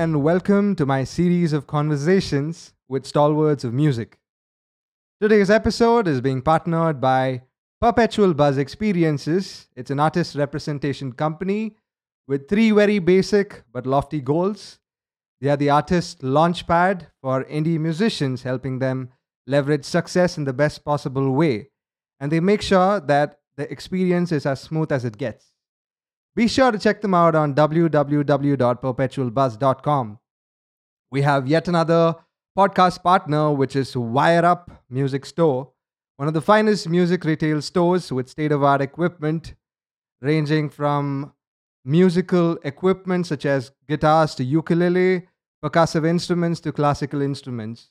And welcome to my series of conversations with stalwarts of music. Today's episode is being partnered by Perpetual Buzz Experiences. It's an artist representation company with three very basic but lofty goals. They are the artist launchpad for indie musicians, helping them leverage success in the best possible way. And they make sure that the experience is as smooth as it gets. Be sure to check them out on www.perpetualbuzz.com. We have yet another podcast partner, which is Wire Up Music Store, one of the finest music retail stores with state of art equipment ranging from musical equipment such as guitars to ukulele, percussive instruments to classical instruments.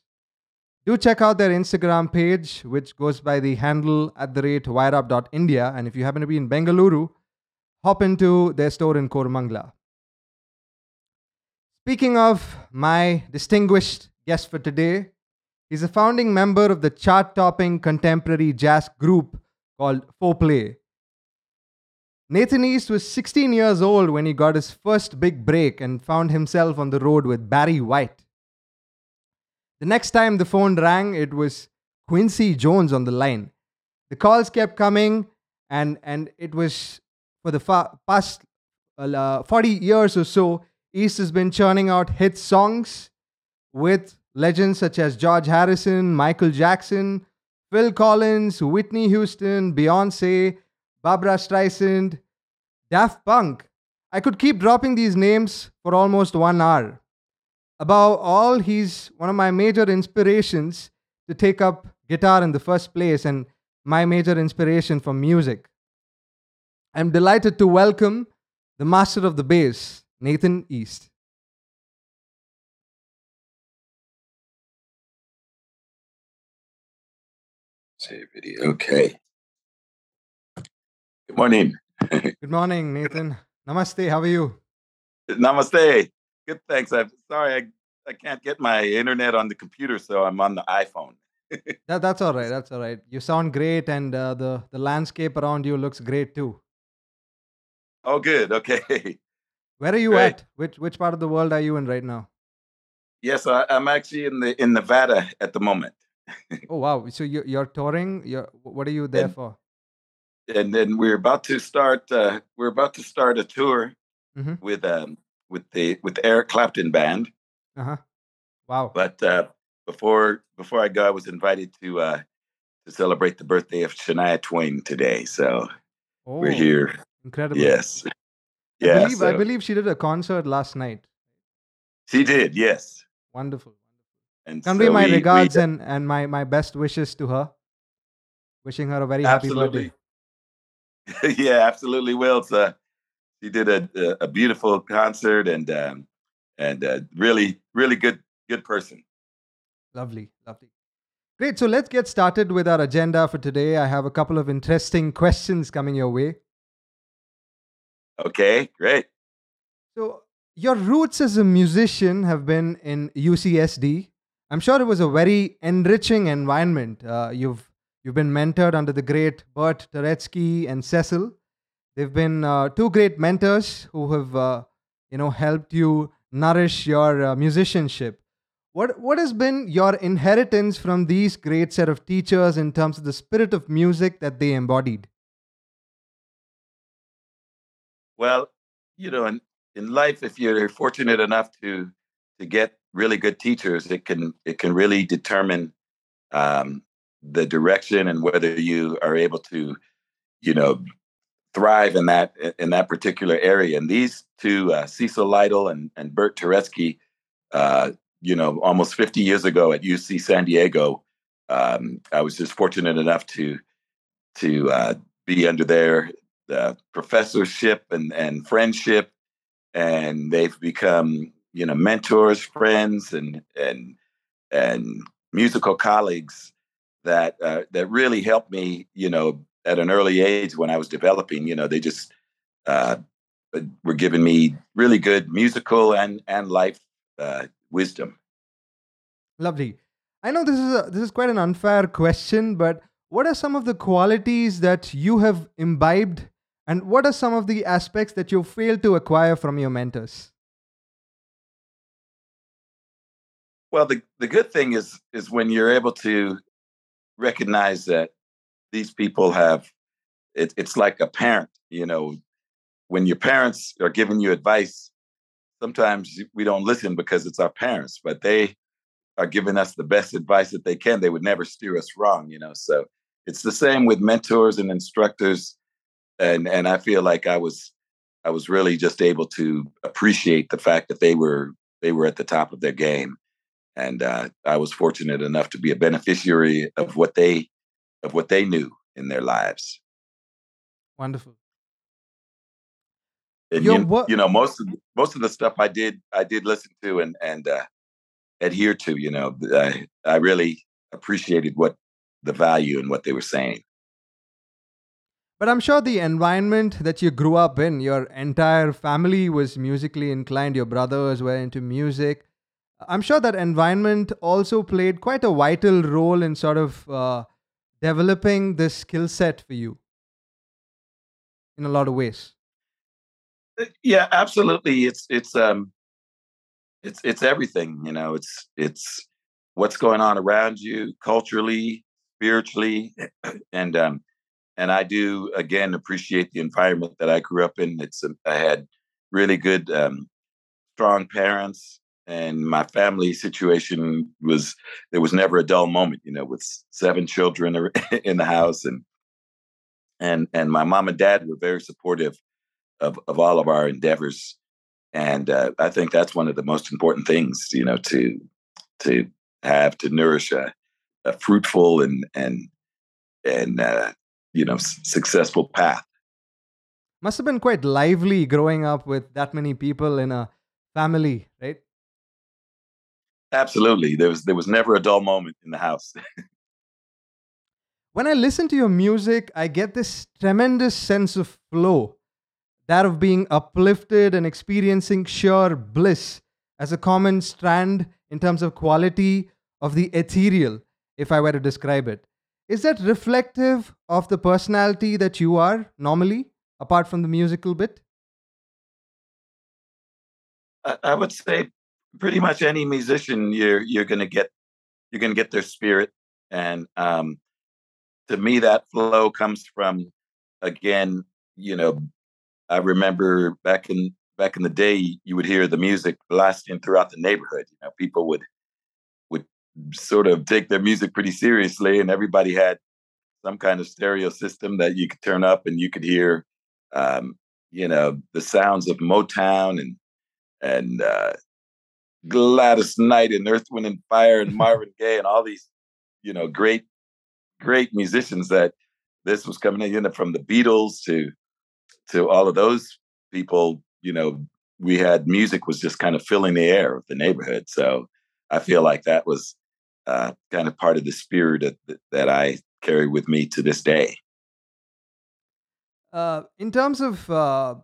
Do check out their Instagram page, which goes by the handle at the rate wireup.india. And if you happen to be in Bengaluru, hop into their store in Koramangala. Speaking of my distinguished guest for today, he's a founding member of the chart topping contemporary jazz group called Fourplay. Nathan East was 16 years old when he got his first big break and found himself on the road with Barry White. The next time the phone rang, it was Quincy Jones on the line. The calls kept coming, and, and it was for the fa- past uh, 40 years or so, East has been churning out hit songs with legends such as George Harrison, Michael Jackson, Phil Collins, Whitney Houston, Beyonce, Barbra Streisand, Daft Punk. I could keep dropping these names for almost one hour. Above all, he's one of my major inspirations to take up guitar in the first place and my major inspiration for music. I'm delighted to welcome the master of the bass, Nathan East. Say video. Okay. Good morning. Good morning, Nathan. Namaste. How are you? Namaste. Good. Thanks. I'm sorry. I, I can't get my internet on the computer, so I'm on the iPhone. that, that's all right. That's all right. You sound great, and uh, the the landscape around you looks great too. Oh, good. Okay. Where are you Great. at? Which which part of the world are you in right now? Yes, I, I'm actually in the in Nevada at the moment, Oh wow! So you you're touring. You're what are you there And- for? and then we're about to start. Uh, we're about to start a tour Mhm. with um with the with the Eric Clapton band. Uh huh. Wow. But uh, before before I go, I was invited to uh, to celebrate the birthday of Shania Twain today. So oh, we're here. Incredible. Yes. I Yeah. believe I believe she did a concert last night. She did. Yes. Wonderful. And Convey so my we- we- regards and, and my, my best wishes to her. Wishing her a very happy birthday. absolutely. yeah, absolutely. Will. Uh, she did a, a a beautiful concert and um, and uh, really really good good person. Lovely, lovely. Great. So let's get started with our agenda for today. I have a couple of interesting questions coming your way. Okay, great. So, your roots as a musician have been in UCSD. I'm sure it was a very enriching environment. Uh, you've you've been mentored under the great Bert Turetzky and Cecil. They've been uh, two great mentors who have uh, you know helped you nourish your uh, musicianship. What what has been your inheritance from these great set of teachers in terms of the spirit of music that they embodied? Well, you know, in in life, if you're fortunate enough to to get really good teachers, it can it can really determine um, the direction and whether you are able to, you know, thrive in that in that particular area. And these two, uh, Cecil Lytle and and Bert Turetzky, uh, you know, almost 50 years ago at UC San Diego, um, I was just fortunate enough to to uh, be under their uh, professorship and and friendship, and they've become you know mentors, friends, and and and musical colleagues that uh, that really helped me. You know, at an early age when I was developing, you know, they just uh, were giving me really good musical and and life uh, wisdom. Lovely. I know this is a, this is quite an unfair question, but what are some of the qualities that you have imbibed, and what are some of the aspects that you failed to acquire from your mentors? Well, the, the good thing is is when you're able to recognize that these people have it, it's like a parent, you know, when your parents are giving you advice, sometimes we don't listen because it's our parents, but they are giving us the best advice that they can. They would never steer us wrong, you know. So it's the same with mentors and instructors. And and I feel like I was I was really just able to appreciate the fact that they were they were at the top of their game. And uh, I was fortunate enough to be a beneficiary of what they of what they knew in their lives. Wonderful. And you, what- you know, most of the, most of the stuff I did, I did listen to and and uh, adhere to. You know, I I really appreciated what the value and what they were saying. But I'm sure the environment that you grew up in, your entire family was musically inclined. Your brothers were into music. I'm sure that environment also played quite a vital role in sort of uh, developing this skill set for you in a lot of ways. Uh, yeah, absolutely. It's it's um it's it's everything, you know. It's it's what's going on around you culturally, spiritually, and um and I do again appreciate the environment that I grew up in. It's um, I had really good um strong parents and my family situation was there was never a dull moment you know with seven children in the house and and and my mom and dad were very supportive of of all of our endeavors and uh, i think that's one of the most important things you know to to have to nourish a, a fruitful and and and uh, you know successful path. Must have been quite lively growing up with that many people in a family right? Absolutely. There was there was never a dull moment in the house. When I listen to your music, I get this tremendous sense of flow, that of being uplifted and experiencing sheer bliss as a common strand in terms of quality of the ethereal, if I were to describe it. Is that reflective of the personality that you are normally, apart from the musical bit? I would say pretty much any musician you're you're gonna get you're gonna get their spirit and um, to me that flow comes from again you know i remember back in back in the day you would hear the music blasting throughout the neighborhood you know people would sort of take their music pretty seriously and everybody had some kind of stereo system that you could turn up and you could hear um, you know the sounds of motown and and uh, gladys knight and earth wind and fire and marvin gaye and all these you know great great musicians that this was coming in you know, from the Beatles to to all of those people. You know, we had music was just kind of filling the air of the neighborhood. So I feel like that was uh, kind of part of the spirit that, that I carry with me to this day. Uh, in terms of uh,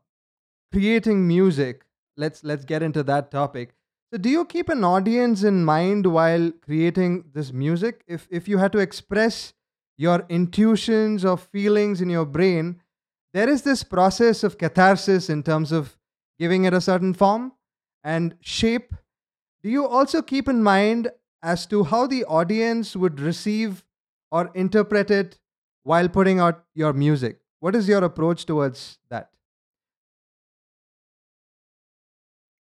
creating music, let's let's get into that topic. So, do you keep an audience in mind while creating this music? If if you had to express your intuitions or feelings in your brain, there is this process of catharsis in terms of giving it a certain form and shape. Do you also keep in mind as to how the audience would receive or interpret it while putting out your music? What is your approach towards that?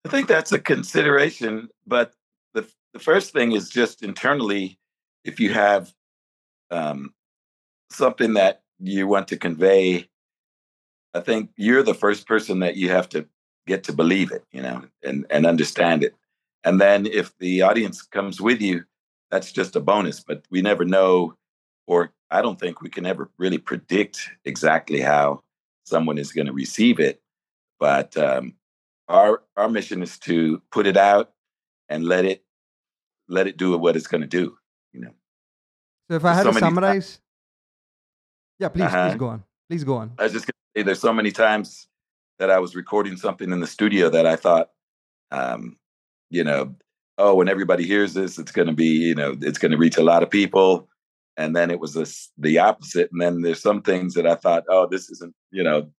I think that's a consideration, but the the first thing is just internally, if you have um, something that you want to convey, I think you're the first person that you have to get to believe it, you know, and, and understand it. And then if the audience comes with you, that's just a bonus. But we never know, or I don't think we can ever really predict exactly how someone is going to receive it. But um, our our mission is to put it out and let it let it do what it's going to do. You know. So if I had so to summarize, yeah, please, uh-huh. please go on. Please go on. I was just gonna say there's so many times that I was recording something in the studio that I thought, um, you know, oh, when everybody hears this, it's going to be, you know, it's going to reach a lot of people. And then it was this, the opposite. And then there's some things that I thought, oh, this isn't, you know,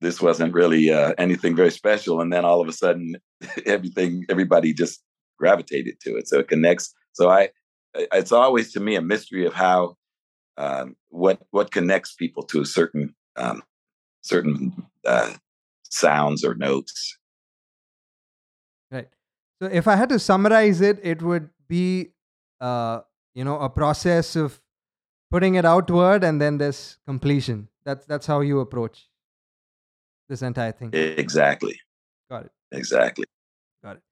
this wasn't really uh, anything very special. And then all of a sudden, everything, everybody just gravitated to it. So it connects. So I, it's always to me a mystery of how um, what what connects people to a certain um, certain uh, sounds or notes. Right. So if I had to summarize it, it would be, uh, you know, a process of putting it outward and then this completion. That's that's how you approach this entire thing. Exactly. Got it. Exactly. Got it.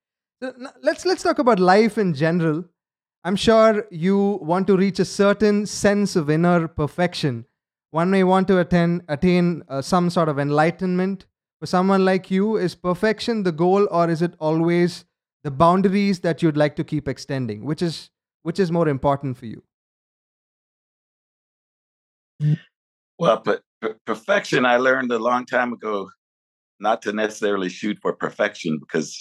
So let's let's talk about life in general. I'm sure you want to reach a certain sense of inner perfection. One may want to attain attain uh, some sort of enlightenment. For someone like you, is perfection the goal, or is it always the boundaries that you'd like to keep extending? Which is which is more important for you? Well, but perfection, I learned a long time ago not to necessarily shoot for perfection because,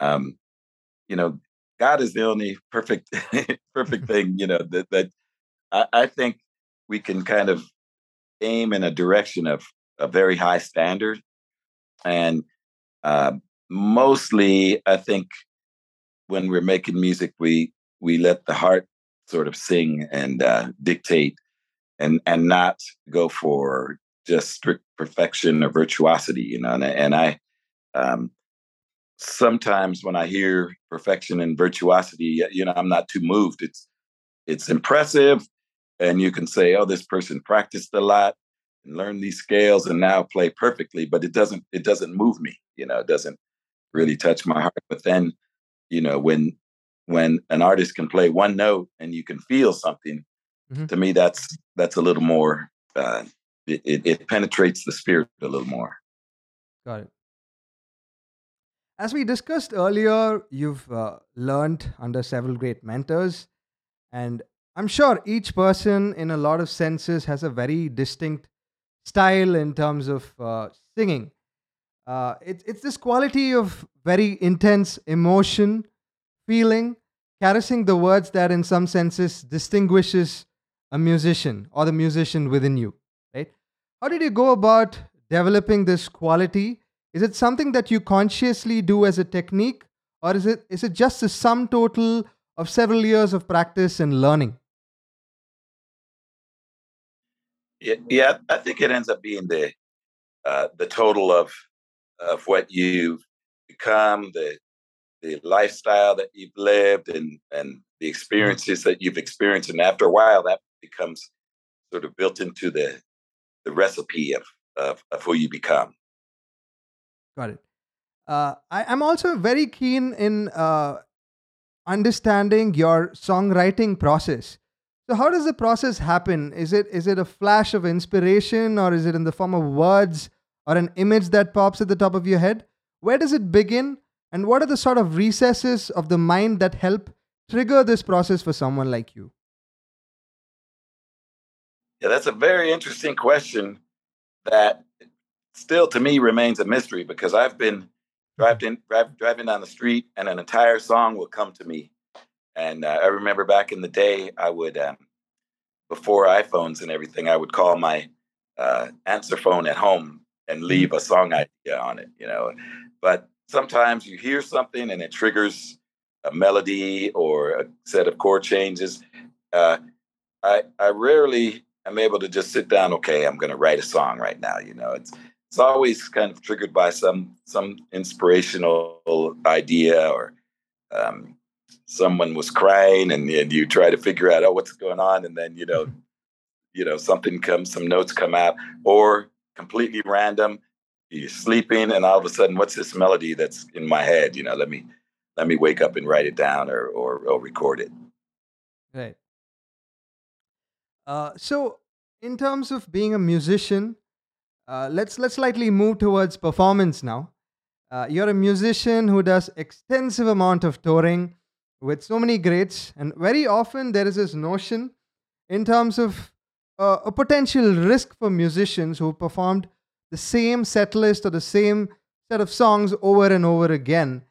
um, you know, God is the only perfect perfect thing. You know that that I, I think we can kind of aim in a direction of a very high standard, and uh, mostly, I think when we're making music, we we let the heart sort of sing and uh, dictate and and not go for just strict perfection or virtuosity you know and, and i um, sometimes when i hear perfection and virtuosity you know i'm not too moved. It's it's impressive and you can say oh this person practiced a lot and learned these scales and now play perfectly but it doesn't it doesn't move me you know it doesn't really touch my heart but then you know when when an artist can play one note and you can feel something mm-hmm. to me that's that's a little more uh, it, it, it penetrates the spirit a little more. Got it. As we discussed earlier you've uh, learned under several great mentors and i'm sure each person in a lot of senses has a very distinct style in terms of uh, singing uh, it, it's this quality of very intense emotion feeling caressing the words that in some senses distinguishes a musician or the musician within you, right? How did you go about developing this quality? Is it something that you consciously do as a technique, or is it is it just a sum total of several years of practice and learning? Yeah, yeah I think it ends up being the uh, the total of of what you've become, the the lifestyle that you've lived, and and the experiences that you've experienced, and after a while, that becomes sort of built into the the recipe of of, of who you become. Got it. Uh, I, am also very keen in uh, understanding your songwriting process. So, how does the process happen? Is it is it a flash of inspiration, or is it in the form of words or an image that pops at the top of your head? Where does it begin, and what are the sort of recesses of the mind that help trigger this process for someone like you? Yeah, that's a very interesting question that still to me remains a mystery because I've been driving driving down the street and an entire song will come to me. And uh, I remember back in the day, I would, um, before iPhones and everything, I would call my uh, answer phone at home and mm-hmm. leave a song idea on it, you know. But sometimes you hear something and it triggers a melody or a set of chord changes. Uh, I I rarely am able to just sit down. Okay, I'm going to write a song right now. You know, it's it's always kind of triggered by some some inspirational idea or um, someone was crying and, and you try to figure out oh what's going on and then you know you know something comes some notes come out or completely random. You're sleeping and all of a sudden what's this melody that's in my head? You know let me let me wake up and write it down or or, or record it. Right. Uh, so in terms of being a musician uh, let's let's slightly move towards performance now. Uh, you're a musician who does extensive amount of touring with so many greats and very often there is this notion in terms of uh, a potential risk for musicians who performed the same set list or the same set of songs over and over again.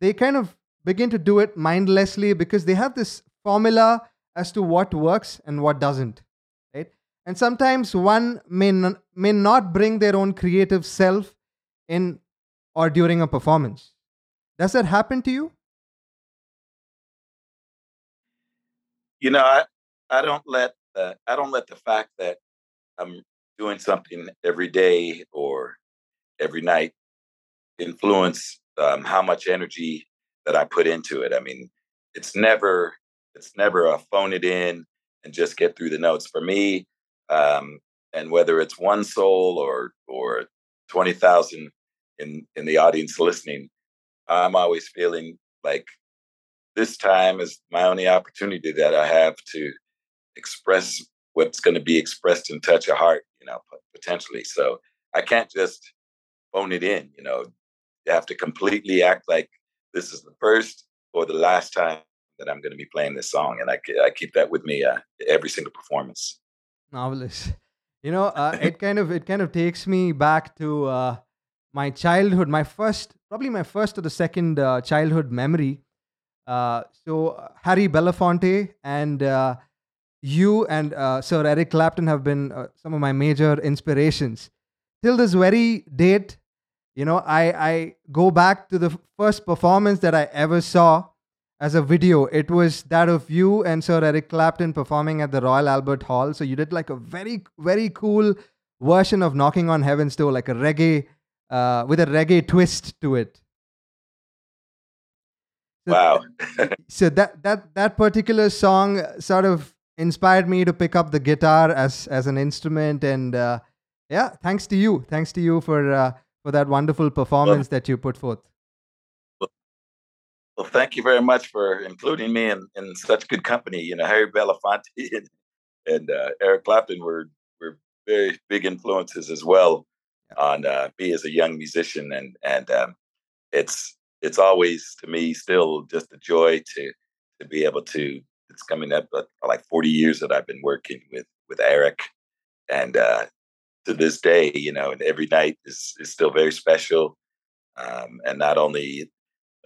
They kind of begin to do it mindlessly because they have this formula as to what works and what doesn't, right? And sometimes one may, n- may not bring their own creative self in or during a performance. Does that happen to you? You know, I, I don't let the I don't let the fact that I'm doing something every day or every night influence um, how much energy that I put into it. I mean, it's never it's never a phone it in and just get through the notes for me. Um, and whether it's one soul or or twenty thousand in in the audience listening, I'm always feeling like this time is my only opportunity that I have to express what's going to be expressed and touch a heart, you know, potentially. So I can't just phone it in, you know. You have to completely act like this is the first or the last time that I'm going to be playing this song, and I, I keep that with me uh, every single performance. Marvelous. You know, uh, it kind of it kind of takes me back to uh, my childhood, my first, probably my first or the second uh, childhood memory. Uh, so Harry Belafonte and uh, you and uh, Sir Eric Clapton have been uh, some of my major inspirations. Till this very date, you know, I I go back to the first performance that I ever saw as a video. It was that of you and Sir Eric Clapton performing at the Royal Albert Hall. So you did like a very very cool version of Knocking on Heaven's Door, like a reggae uh, with a reggae twist to it. So, wow. so that that that particular song sort of inspired me to pick up the guitar as as an instrument. And uh, yeah thanks to you. Thanks to you for uh, for that wonderful performance well, that you put forth. Well, well, thank you very much for including me in, in such good company. You know harry belafonte and, and uh, eric clapton were were very big influences as well on uh, me as a young musician. And and um, it's it's always to me still just a joy to to be able to it's coming up uh, like 40 years that I've been working with with Eric, and uh, to this day, you know, and every night is is still very special, um, and not only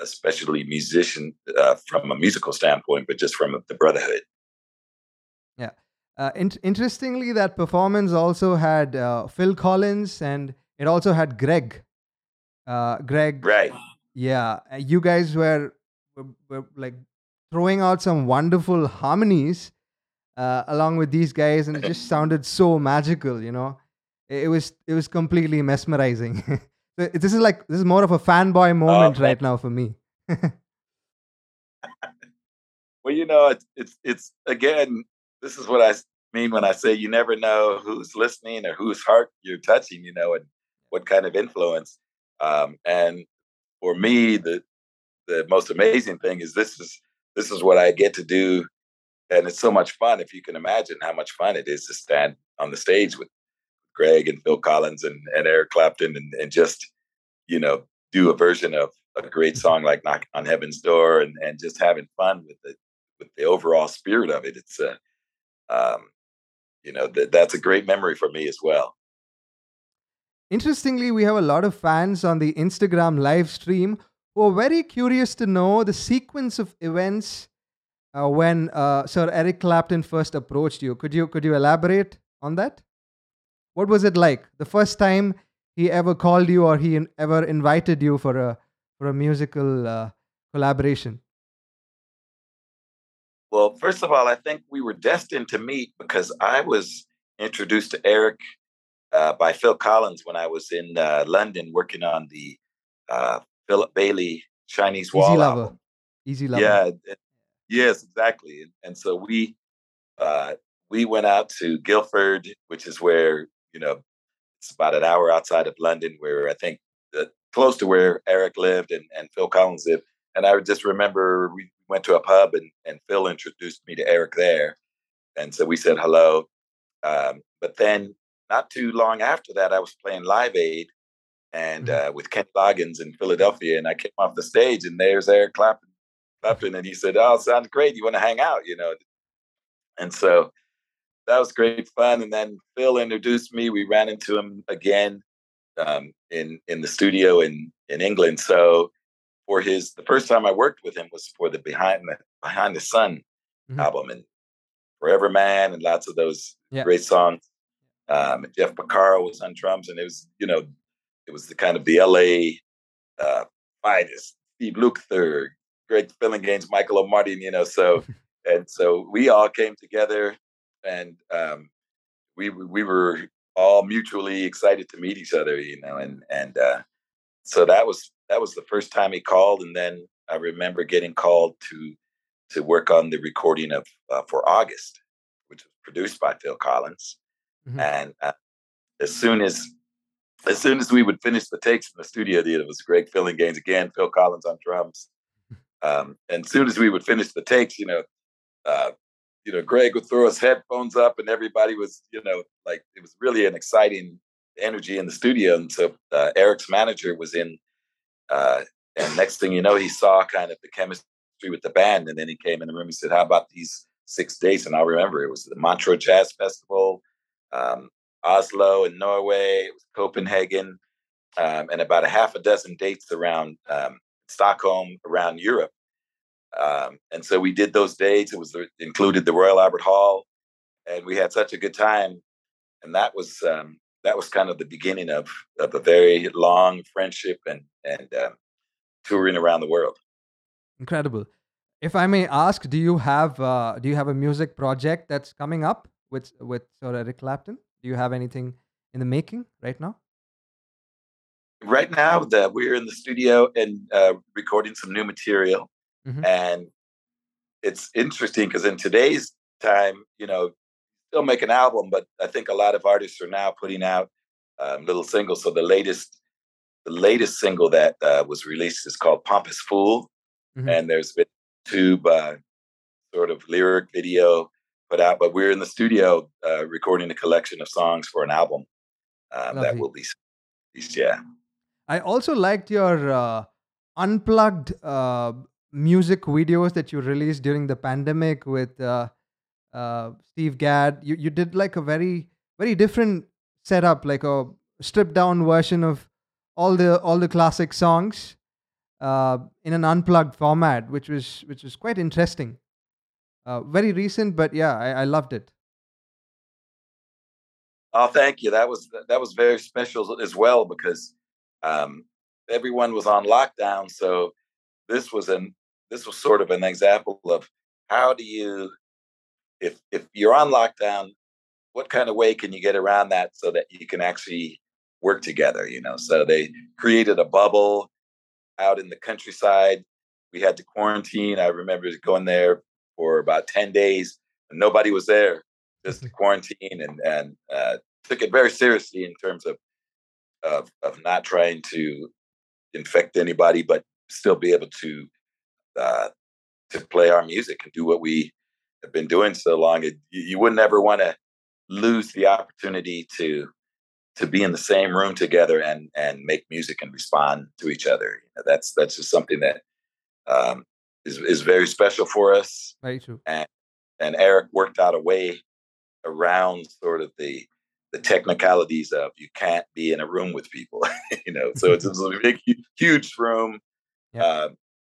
especially musician uh, from a musical standpoint, but just from the brotherhood. Yeah. Uh, in- interestingly, that performance also had uh, Phil Collins and it also had Greg. Uh, Greg. Right. Yeah. You guys were, were, were like throwing out some wonderful harmonies uh, along with these guys, and it just sounded so magical. You know, it, was it was completely mesmerizing. this is like this is more of a fanboy oh, moment right now for me. well, you know, it's, it's it's again. This is what I mean when I say you never know who's listening or whose heart you're touching. You know, and what kind of influence. Um, and for me, the the most amazing thing is this is this is what I get to do. And it's so much fun if you can imagine how much fun it is to stand on the stage with Greg and Phil Collins and, and Eric Clapton and, and just, you know, do a version of a great song like Knock on Heaven's Door and, and just having fun with the with the overall spirit of it. It's uh, um, you know, th- that's a great memory for me as well. Interestingly, we have a lot of fans on the Instagram live stream who are very curious to know the sequence of events uh, when uh, Sir Eric Clapton first approached you. Could you could you elaborate on that? What was it like the first time he ever called you or he in, ever invited you for a for a musical uh, collaboration? Well, first of all, I think we were destined to meet because I was introduced to Eric uh, by Phil Collins when I was in uh, London working on the uh, Philip Bailey Chinese Wall Easy Lover. album. Easy Lover. Yeah. Yes, exactly. And, and so we uh, we went out to Guildford, which is where you know it's about an hour outside of London, where I think the, close to where Eric lived and, and Phil Collins lived. And I just remember we went to a pub and, and Phil introduced me to Eric there. And so we said hello. Um, but then not too long after that, I was playing Live Aid and mm-hmm. uh, with Kenny Loggins in Philadelphia, and I came off the stage, and there's Eric Clapton, Clapton, and he said, "Oh, sounds great. You want to hang out?" You know, and so that was great fun. And then Phil introduced me. We ran into him again um, in in the studio in in England. So for his the first time I worked with him was for the Behind the Behind the Sun mm-hmm. album and Forever Man and lots of those yeah. great songs. Um, Jeff Porcaro was on drums, and it was you know it was the kind of the LA uh, finest, Steve Lukather, Greg Phillinganes, Michael Omartian, you know, so and so we all came together, and um, we we were all mutually excited to meet each other, you know, and and uh, so that was that was the first time he called, and then I remember getting called to to work on the recording of uh, for August, which was produced by Phil Collins, mm-hmm. and uh, as soon as as soon as we would finish the takes in the studio, it was Greg Phillinganes again, Phil Collins on drums. Um, and as soon as we would finish the takes, you know, uh, you know, Greg would throw his headphones up, and everybody was, you know, like it was really an exciting energy in the studio. And so uh, Eric's manager was in, uh, and next thing you know, he saw kind of the chemistry with the band, and then he came in the room. He said, "How about these six days?" And I'll remember it was the Montreux Jazz Festival, um, Oslo in Norway, Copenhagen, um, and about a half a dozen dates around um, Stockholm, around Europe. Um, and so we did those dates. It was included the Royal Albert Hall, and we had such a good time. And that was um, that was kind of the beginning of of a very long friendship and and um, touring around the world. Incredible. If I may ask, do you have uh, do you have a music project that's coming up with with Sir Eric Clapton? Do you have anything in the making right now? Right now, that we're in the studio and uh, recording some new material, mm-hmm. and it's interesting because in today's time, you know, still make an album, but I think a lot of artists are now putting out um, little singles. So the latest, the latest single that uh, was released is called "Pompous Fool," mm-hmm. and there's been tube uh, sort of lyric video put out. But we're in the studio uh, recording a collection of songs for an album um, that will be released. Yeah. I also liked your uh, unplugged uh, music videos that you released during the pandemic with uh, uh, Steve Gadd. You you did like a very very different setup, like a stripped down version of all the all the classic songs uh, in an unplugged format, which was which was quite interesting. Uh, very recent, but yeah, I, I loved it. Oh, thank you. That was that was very special as well because um, everyone was on lockdown. So this was an this was sort of an example of how do you if if you're on lockdown, what kind of way can you get around that so that you can actually work together? You know, so they created a bubble out in the countryside. We had to quarantine. I remember going there for about 10 days and nobody was there, just mm-hmm. quarantine and, and uh, took it very seriously in terms of, of, of not trying to infect anybody, but still be able to, uh, to play our music and do what we have been doing so long. It, you, you wouldn't ever want to lose the opportunity to to be in the same room together and and make music and respond to each other. You know, that's that's just something that um, is is very special for us. Very true. And and Eric worked out a way around sort of the the technicalities of you can't be in a room with people, you know. So it's, it's a big, huge room, yeah. um,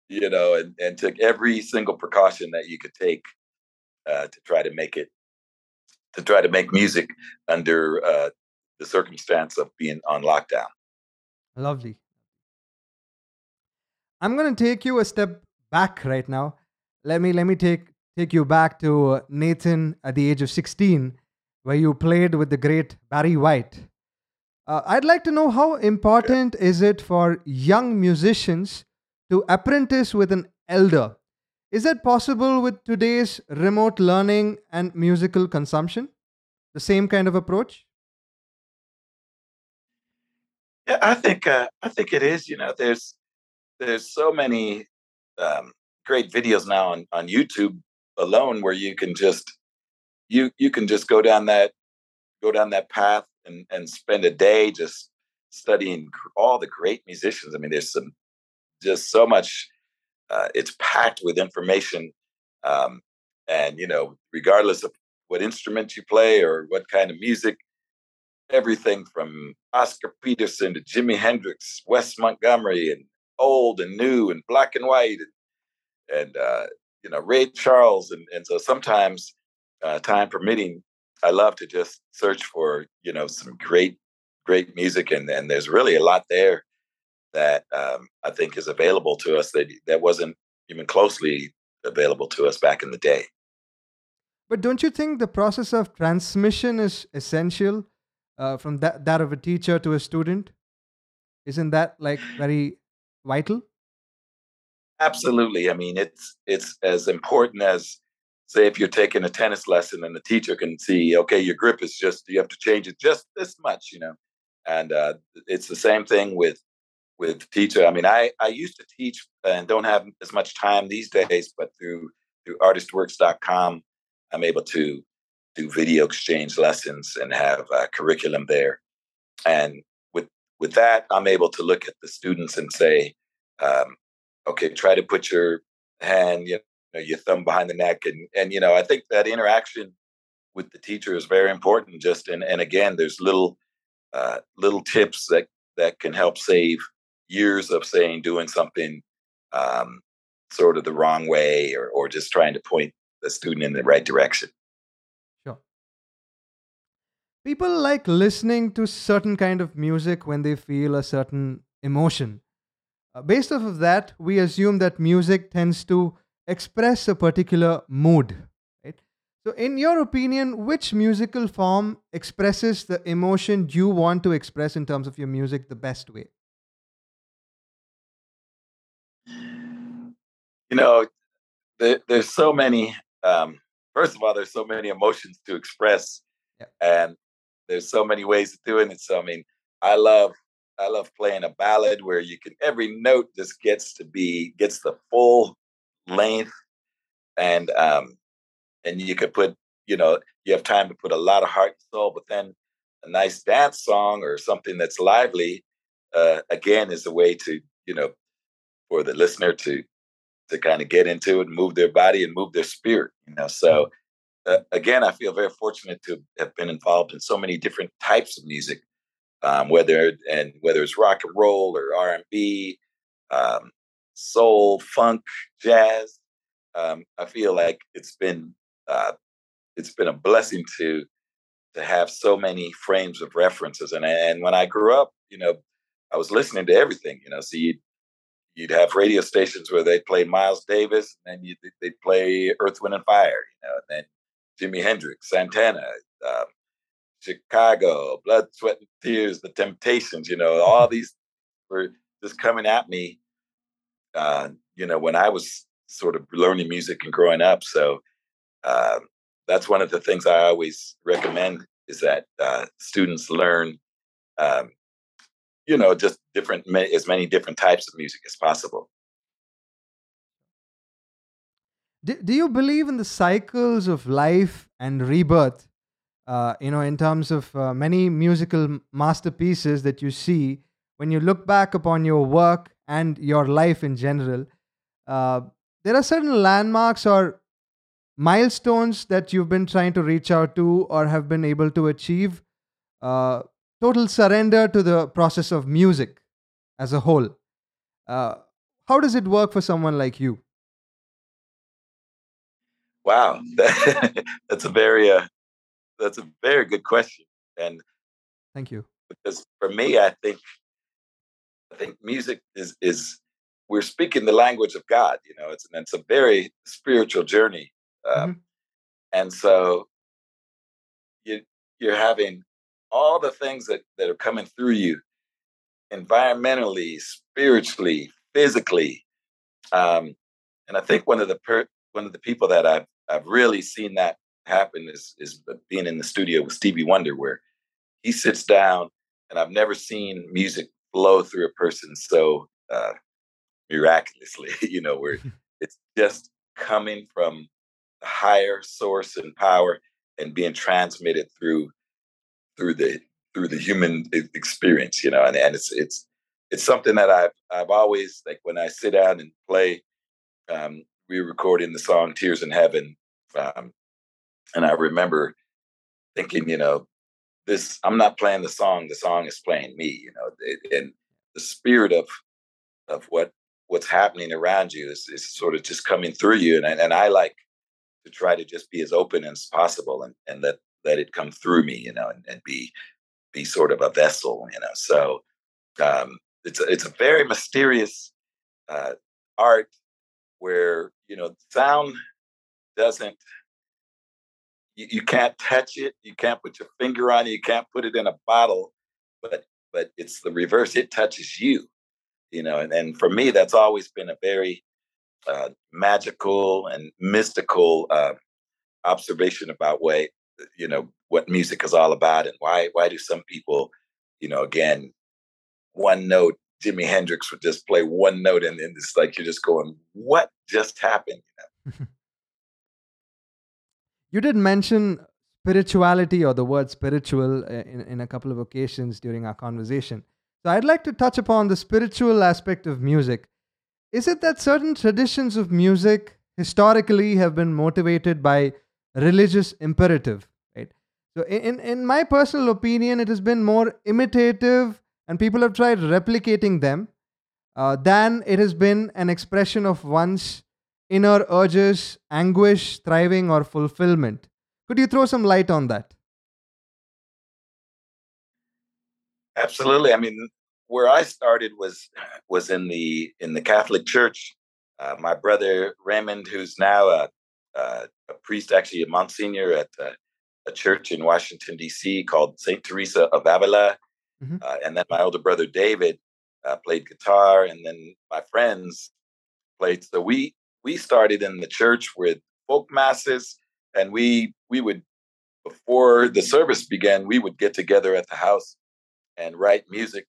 you know, and, and took every single precaution that you could take uh, to try to make it to try to make music under uh, the circumstance of being on lockdown. Lovely. I'm going to take you a step back right now. Let me let me take take you back to Nathan at the age of 16, where you played with the great Barry White. Uh, I'd like to know how important is it for young musicians to apprentice with an elder? Is that possible with today's remote learning and musical consumption? The same kind of approach? Yeah, I think uh, I think it is. You know, there's there's so many um, great videos now on, on YouTube alone where you can just you you can just go down that go down that path and and spend a day just studying all the great musicians. I mean, there's some just so much. Uh, it's packed with information, um, and you know, regardless of what instrument you play or what kind of music, everything from Oscar Peterson to Jimi Hendrix, Wes Montgomery, and old and new and black and white and, and uh, you know Ray Charles and and so sometimes uh, time permitting I love to just search for you know some great great music and and there's really a lot there that um, I think is available to us that that wasn't even closely available to us back in the day. But don't you think the process of transmission is essential uh, from that, that of a teacher to a student? Isn't that like very vital? Absolutely. I mean, it's it's as important as say if you're taking a tennis lesson and the teacher can see, okay, your grip is just you have to change it just this much, you know. And uh, it's the same thing with with teacher. I mean, I I used to teach and don't have as much time these days, but through through artistworks.com, I'm able to do video exchange lessons and have a curriculum there. And with that, I'm able to look at the students and say, um, okay, try to put your hand, you know, your thumb behind the neck, and and you know, I think that interaction with the teacher is very important. Just and and again, there's little uh, little tips that that can help save years of saying doing something um, sort of the wrong way or or just trying to point the student in the right direction. People like listening to certain kind of music when they feel a certain emotion. Uh, based off of that, we assume that music tends to express a particular mood. Right? So, in your opinion, which musical form expresses the emotion you want to express in terms of your music the best way? You know, there, there's so many. Um, first of all, there's so many emotions to express, Yeah. and there's so many ways of doing it. So, I mean, I love I love playing a ballad where you can every note just gets to be gets the full length and um and you could put you know you have time to put a lot of heart and soul but then a nice dance song or something that's lively uh again is a way to you know for the listener to to kind of get into it and move their body and move their spirit you know so uh, again i feel very fortunate to have been involved in so many different types of music um, whether and whether it's rock and roll or R and B, um, soul, funk, jazz. Um, I feel like it's been uh, it's been a blessing to to have so many frames of references. And and when I grew up, you know, I was listening to everything. You know, so you'd you'd have radio stations where they play Miles Davis, and then you they'd play Earth, Wind, and Fire. You know, and then Jimi Hendrix, Santana. Um, Chicago, Blood, Sweat, and Tears, The Temptations, you know, all these were just coming at me, uh, you know, when I was sort of learning music and growing up. So uh, that's one of the things I always recommend is that uh, students learn, um, you know, just different, as many different types of music as possible. Do, do you believe in the cycles of life and rebirth? uh, you know, in terms of uh, many musical masterpieces that you see, when you look back upon your work and your life in general, uh, there are certain landmarks or milestones that you've been trying to reach out to or have been able to achieve. Uh, total surrender to the process of music as a whole. Uh, how does it work for someone like you? Wow, that's a very uh, that's a very good question, and thank you. Because for me, I think I think music is is we're speaking the language of God. You know, it's it's a very spiritual journey, um, mm-hmm. and so you you're having all the things that that are coming through you, environmentally, spiritually, physically, um, and I think one of the per, one of the people that I've I've really seen that happen is is being in the studio with Stevie Wonder, where he sits down, and I've never seen music flow through a person so uh, miraculously. You know, where it's just coming from a higher source and power and being transmitted through through the through the human experience. You know, and, and it's it's it's something that I've I've always like when I sit down and play. Um, we were recording the song "Tears in Heaven" um, and I remember thinking, you know, this, I'm not playing the song, the song is playing me, you know, and the spirit of, of what, what's happening around you is, is sort of just coming through you. And, and I like to try to just be as open as possible and, and let, let it come through me, you know, and, and be, be sort of a vessel, you know? So, um, it's a, it's a very mysterious, uh, art where, you know, sound doesn't you, you can't touch it, you can't put your finger on it, you can't put it in a bottle, but but it's the reverse. It touches you, you know. And, and for me, that's always been a very uh, magical and mystical uh, observation about way, you know, what music is all about, and why why do some people, you know, again, one note. Jimi Hendrix would just play one note, and, and it's like you're just going, "What just happened?" You know? You did mention spirituality or the word spiritual uh, in, in a couple of occasions during our conversation. So I'd like to touch upon the spiritual aspect of music. Is it that certain traditions of music historically have been motivated by religious imperative, right? So in, in my personal opinion, it has been more imitative and people have tried replicating them uh, than it has been an expression of one's inner urges, anguish, thriving, or fulfillment. Could you throw some light on that? Absolutely. I mean, where I started was was in the in the Catholic Church. Uh, my brother Raymond, who's now a, a, a priest, actually a Monsignor at a, a church in Washington D.C. called Saint Teresa of Avila, mm-hmm. uh, and then my older brother David uh, played guitar, and then my friends played. So we we started in the church with folk masses, and we we would before the service began, we would get together at the house and write music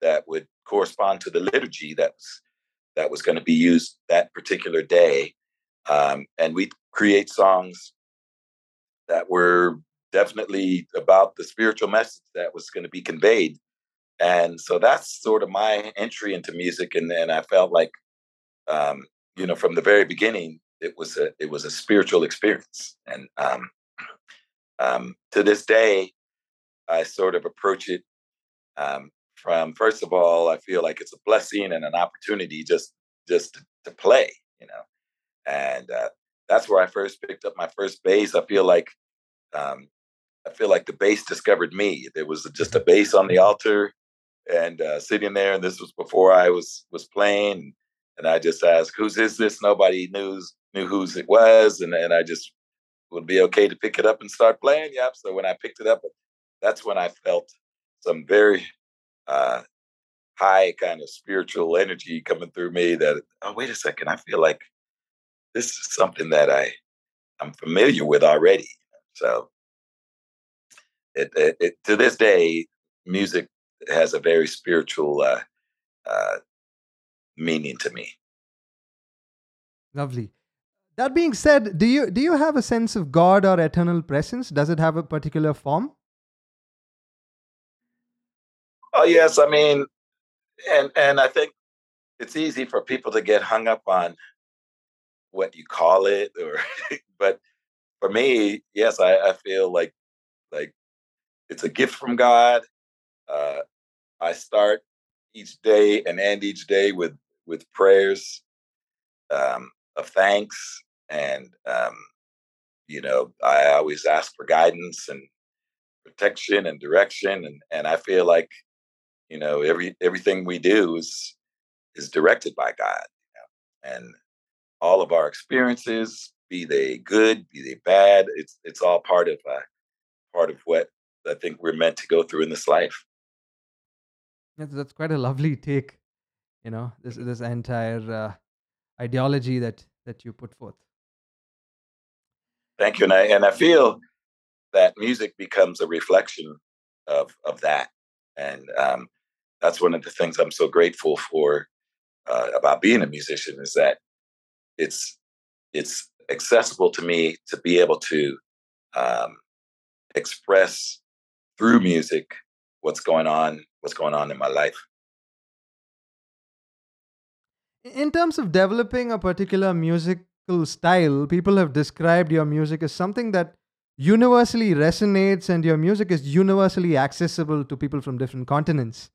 that would correspond to the liturgy that was that was going to be used that particular day, um, and we create songs that were definitely about the spiritual message that was going to be conveyed. And so that's sort of my entry into music, and then I felt like um, you know, from the very beginning, it was a it was a spiritual experience, and um, um, to this day, I sort of approach it um, from first of all, I feel like it's a blessing and an opportunity just just to, play, you know, and uh, that's where I first picked up my first bass. I feel like um, I feel like the bass discovered me. There was just a bass on the altar, and uh, sitting there, and this was before I was was playing. And I just asked, "Whose is this?" Nobody knew knew whose it was, and and I just would be okay to pick it up and start playing. Yep. So when I picked it up, that's when I felt some very uh, high kind of spiritual energy coming through me. That oh, wait a second, I feel like this is something that I I'm familiar with already. So it, it, it to this day, music has a very spiritual uh, uh, meaning to me. Lovely. That being said, do you do you have a sense of God or eternal presence? Does it have a particular form? Oh yes, I mean, and and I think it's easy for people to get hung up on what you call it, or but for me, yes, I, I feel like like it's a gift from God. Uh, I start each day and end each day with with prayers um, of thanks, and um, you know, I always ask for guidance and protection and direction, and and I feel like you know every everything we do is is directed by God, you know? and all of our experiences, be they good, be they bad, it's it's all part of uh, part of what I think we're meant to go through in this life. That's, that's quite a lovely take you know this this entire uh, ideology that that you put forth thank you and i and i feel that music becomes a reflection of of that and um, that's one of the things i'm so grateful for uh, about being a musician is that it's it's accessible to me to be able to um, express through music what's going on what's going on in my life in terms of developing a particular musical style, people have described your music as something that universally resonates and your music is universally accessible to people from different continents.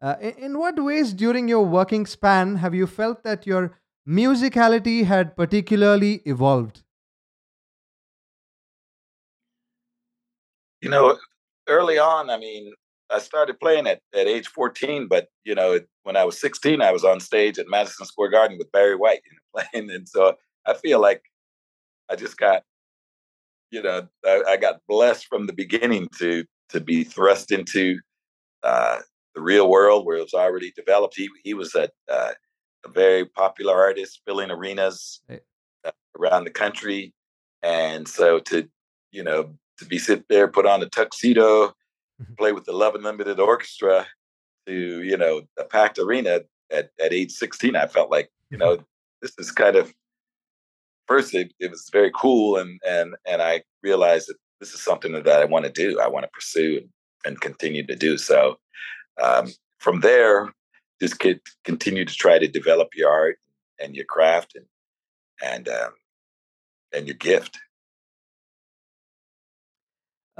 Uh, in, in what ways during your working span have you felt that your musicality had particularly evolved? You know, early on, I mean, I started playing at, at age 14, but you know, when I was 16, I was on stage at Madison Square Garden with Barry White you know, playing. And so I feel like I just got, you know, I, I, got blessed from the beginning to to be thrust into uh, the real world where it was already developed. He he was a uh, a very popular artist, filling arenas uh, around the country, and so to you know to be sit there, put on a tuxedo, mm-hmm. play with the Love Unlimited Orchestra, to you know a packed arena at at age sixteen, I felt like you know this is kind of first it, it was very cool and and and I realized that this is something that I want to do. I want to pursue and, and continue to do so. Um, from there, just get, continue to try to develop your art and your craft and and um, and your gift.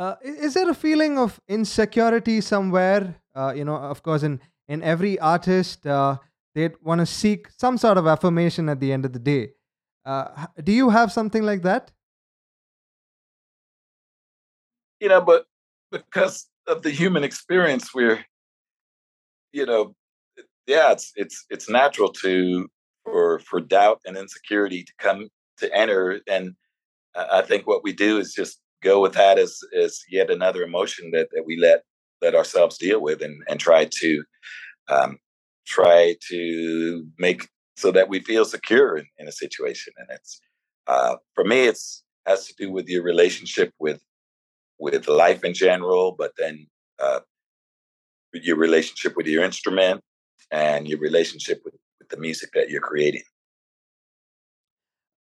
Uh, is there a feeling of insecurity somewhere? Uh, you know, of course, in in every artist, uh, they want to seek some sort of affirmation at the end of the day. Uh, do you have something like that? You know, but because of the human experience, we're, you know, yeah, it's it's it's natural to for for doubt and insecurity to come to enter, and I think what we do is just go with that as as yet another emotion that that we let let ourselves deal with, and and try to um, try to make so that we feel secure in, in a situation. And it's uh, for me, it's has to do with your relationship with with life in general, but then uh, your relationship with your instrument and your relationship with, with the music that you're creating.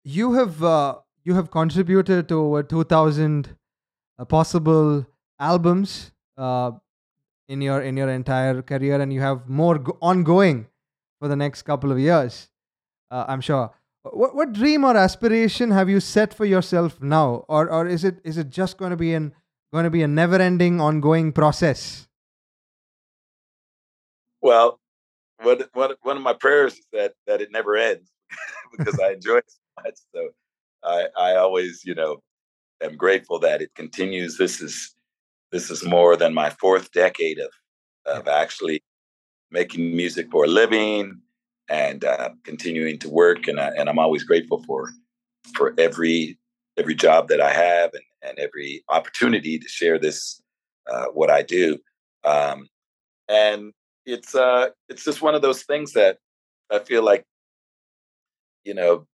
You have uh, you have contributed to over two thousand uh, possible albums uh, in your in your entire career, and you have more go- ongoing for the next couple of years. Uh, I'm sure. What what dream or aspiration have you set for yourself now, or or is it is it just going to be an going to be a never ending, ongoing process? Well, one one one of my prayers is that that it never ends because I enjoy it so much. So I I always you know am grateful that it continues. This is this is more than my fourth decade of of actually making music for a living and uh, continuing to work. And, I, and I'm always grateful for for every every job that I have and, and every opportunity to share this uh, what I do. Um, and it's uh, it's just one of those things that I feel like you know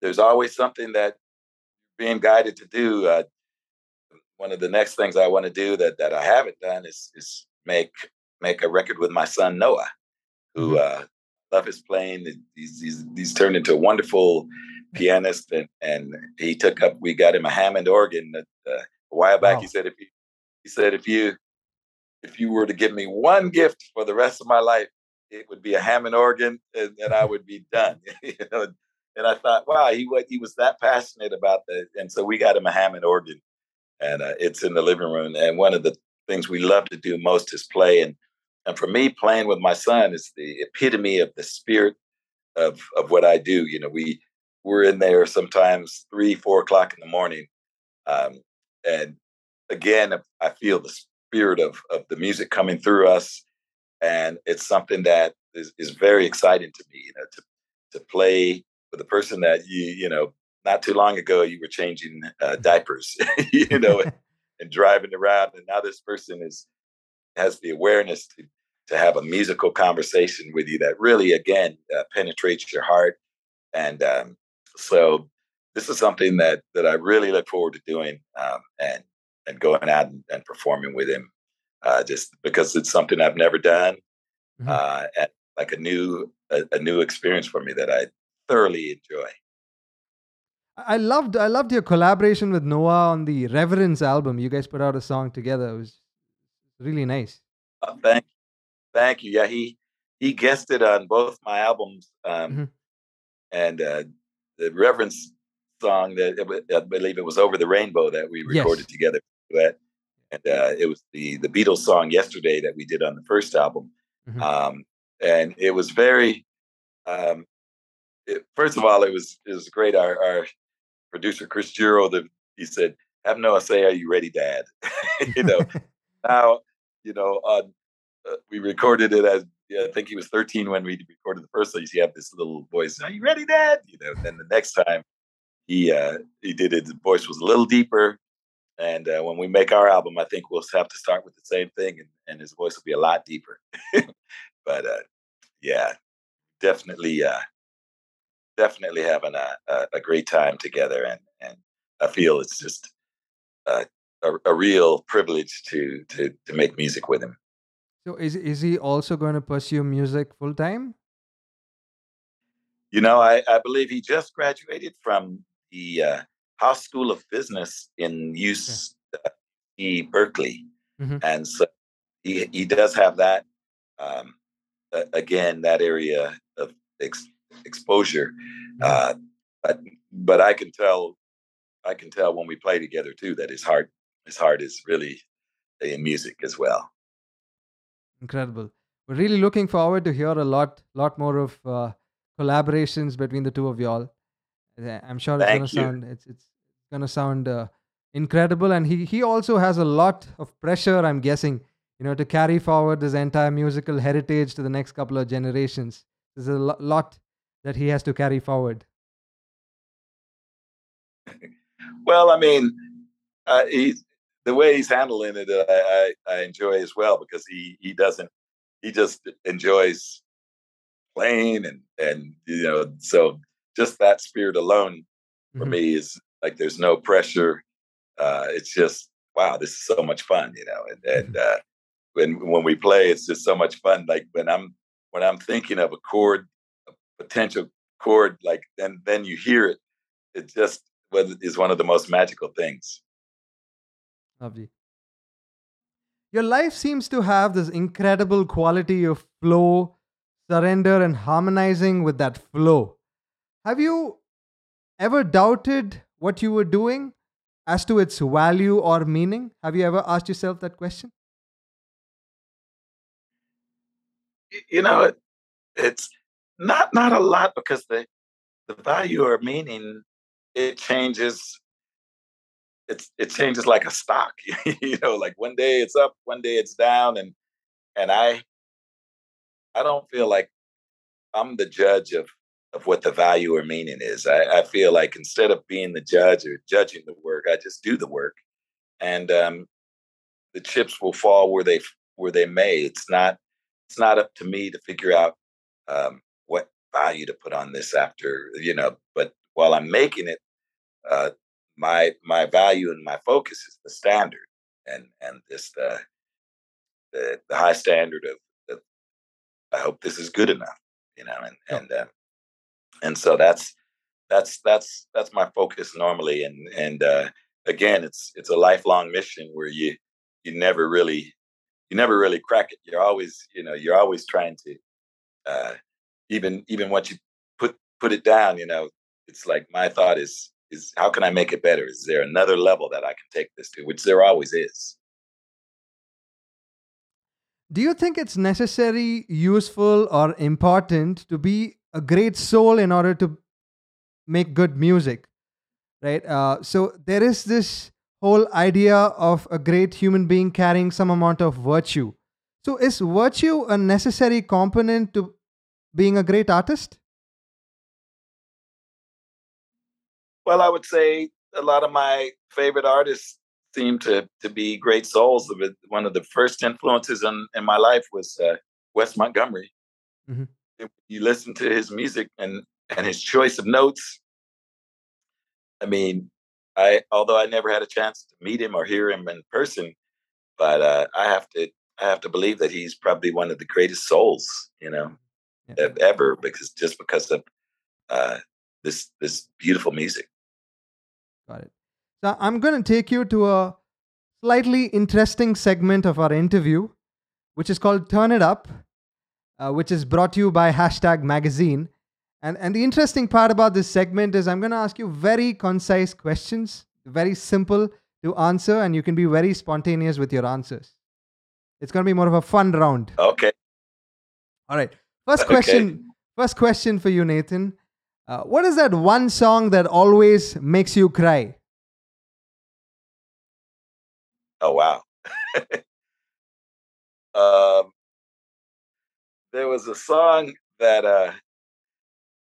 there's always something that being guided to do. Uh, one of the next things I want to do that that I haven't done is is make make a record with my son Noah, who mm-hmm. uh, love his playing. He's, he's, he's turned into a wonderful pianist, and, and he took up. We got him a Hammond organ uh, a while back. Wow. He said if you, he said if you if you were to give me one gift for the rest of my life, it would be a Hammond organ, and, and I would be done. you know, and I thought, wow, he was he was that passionate about that, and so we got him a Hammond organ, and uh, it's in the living room. And one of the things we love to do most is play, and and for me, playing with my son is the epitome of the spirit of of what I do. You know, we we're in there sometimes three, four o'clock in the morning, um, and again, I feel the spirit of of the music coming through us, and it's something that is, is very exciting to me. You know, to to play with a person that you you know not too long ago you were changing uh, diapers, you know, and, and driving around, and now this person is has the awareness to to have a musical conversation with you that really again uh, penetrates your heart and um, so this is something that that I really look forward to doing um, and and going out and, and performing with him uh, just because it's something I've never done mm-hmm. uh, and like a new a, a new experience for me that I thoroughly enjoy. I loved I loved your collaboration with Noah on the Reverence album. You guys put out a song together. It was really nice. Uh, thank thank you. Yeah, he he guested on both my albums, um, mm-hmm. and uh, the Reverence song that I believe it was "Over the Rainbow" that we recorded yes. together. And uh, it was the the Beatles song "Yesterday" that we did on the first album, mm-hmm. um, and it was very. Um, it, first of all, it was it was great. Our, our producer Chris Gero, the, he said, "Have Noah say, are you ready, Dad?" you know, now you know on uh, we recorded it as yeah, I think he was 13 when we recorded the first. So you have this little voice. Are you ready, Dad? You know. Then the next time he uh, he did it, the voice was a little deeper, And uh, when we make our album, I think we'll have to start with the same thing, and, and his voice will be a lot deeper. but uh, yeah, definitely, uh, definitely having a, a, a, great time together, and and I feel it's just uh, a, a real privilege to to to make music with him. So is is he also going to pursue music full time? You know, I, I believe he just graduated from the uh, Haas School of Business in UC okay. Berkeley, mm-hmm. and so he he does have that. Um, again, that area of ex- exposure, uh, but but I can tell, I can tell when we play together too that his heart his heart is really in music as well. Incredible. We're really looking forward to hear a lot lot more of uh, collaborations between the two of y'all. I'm sure it's gonna sound it's it's gonna sound uh, incredible, and he he also has a lot of pressure. I'm guessing, you know, to carry forward this entire musical heritage to the next couple of generations. There's a lo- lot that he has to carry forward. well, I mean, uh, he's the way he's handling it. Uh, I, I enjoy as well because he he doesn't he just enjoys playing and and you know so just that spirit alone for mm-hmm. me is like there's no pressure uh it's just wow this is so much fun you know and and mm-hmm. uh when when we play it's just so much fun like when i'm when i'm thinking of a chord potential chord like then then you hear it it just is one of the most magical things lovely your life seems to have this incredible quality of flow surrender and harmonizing with that flow. Have you ever doubted what you were doing as to its value or meaning? Have you ever asked yourself that question? You know, it's not not a lot because the the value or meaning it changes it's it changes like a stock you know like one day it's up one day it's down and and i I don't feel like I'm the judge of of what the value or meaning is. I, I, feel like instead of being the judge or judging the work, I just do the work, and um, the chips will fall where they where they may. It's not it's not up to me to figure out um, value to put on this after you know. But while I'm making it, uh, my my value and my focus is the standard and and this the the, the high standard of I hope this is good enough, you know, and and uh, and so that's that's that's that's my focus normally, and and uh, again, it's it's a lifelong mission where you you never really you never really crack it. You're always you know you're always trying to uh, even even once you put put it down, you know, it's like my thought is is how can I make it better? Is there another level that I can take this to? Which there always is. Do you think it's necessary, useful, or important to be a great soul in order to make good music? Right? Uh, so there is this whole idea of a great human being carrying some amount of virtue. So is virtue a necessary component to being a great artist? Well, I would say a lot of my favorite artists seem to to be great souls. One of the first influences in, in my life was uh, Wes Montgomery. Mm-hmm. You listen to his music and and his choice of notes. I mean, I although I never had a chance to meet him or hear him in person, but uh, I have to I have to believe that he's probably one of the greatest souls, you know, yeah. ever because just because of uh, this this beautiful music. Got it. So I'm going to take you to a slightly interesting segment of our interview, which is called Turn It Up, uh, which is brought to you by Hashtag Magazine. And, and the interesting part about this segment is I'm going to ask you very concise questions, very simple to answer, and you can be very spontaneous with your answers. It's going to be more of a fun round. Okay. All right. First question. Okay. First question for you, Nathan. Uh, what is that one song that always makes you cry? Oh wow. um, there was a song that uh,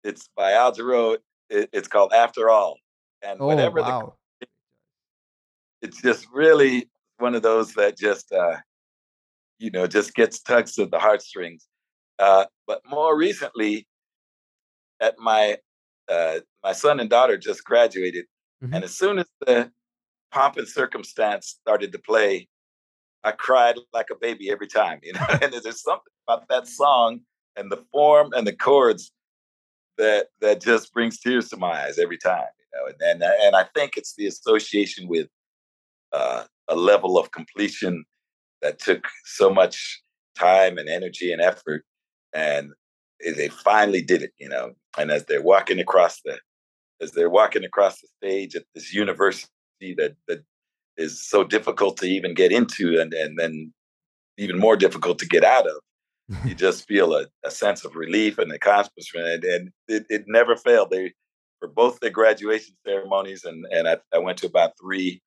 it's by Al Jarreau. It, it's called "After All," and oh, whenever wow. the it's just really one of those that just uh, you know just gets tugs at the heartstrings. Uh, but more recently, at my uh, my son and daughter just graduated, mm-hmm. and as soon as the pomp and circumstance started to play, I cried like a baby every time. You know, and there's something about that song and the form and the chords that that just brings tears to my eyes every time. You know, and and, and I think it's the association with uh, a level of completion that took so much time and energy and effort, and they finally did it. You know, and as they're walking across the as they're walking across the stage at this university that that is so difficult to even get into, and and then even more difficult to get out of you just feel a, a, sense of relief and accomplishment, and, and it, it, never failed. They for both their graduation ceremonies, and and I, I went to about three,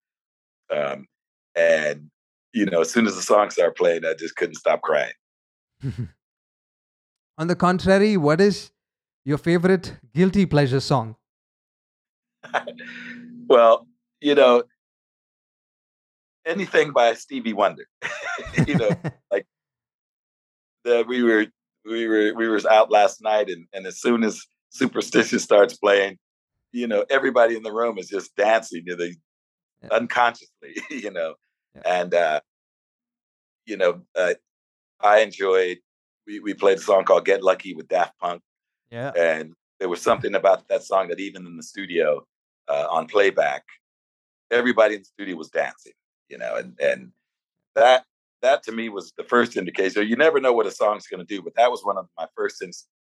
um, and you know, as soon as the song started playing, I just couldn't stop crying. On the contrary, what is your favorite guilty pleasure song? well, you know, anything by Stevie Wonder. you know, like that we were we were we were out last night, and and as soon as Superstitious starts playing, you know, everybody in the room is just dancing, you know, yeah. unconsciously, you know, yeah. and uh, you know, uh, I enjoyed. We we played a song called "Get Lucky" with Daft Punk, yeah, and there was something about that song that even in the studio uh, on playback, everybody in the studio was dancing, you know, and and that that to me was the first indication. You never know what a song's going to do, but that was one of my first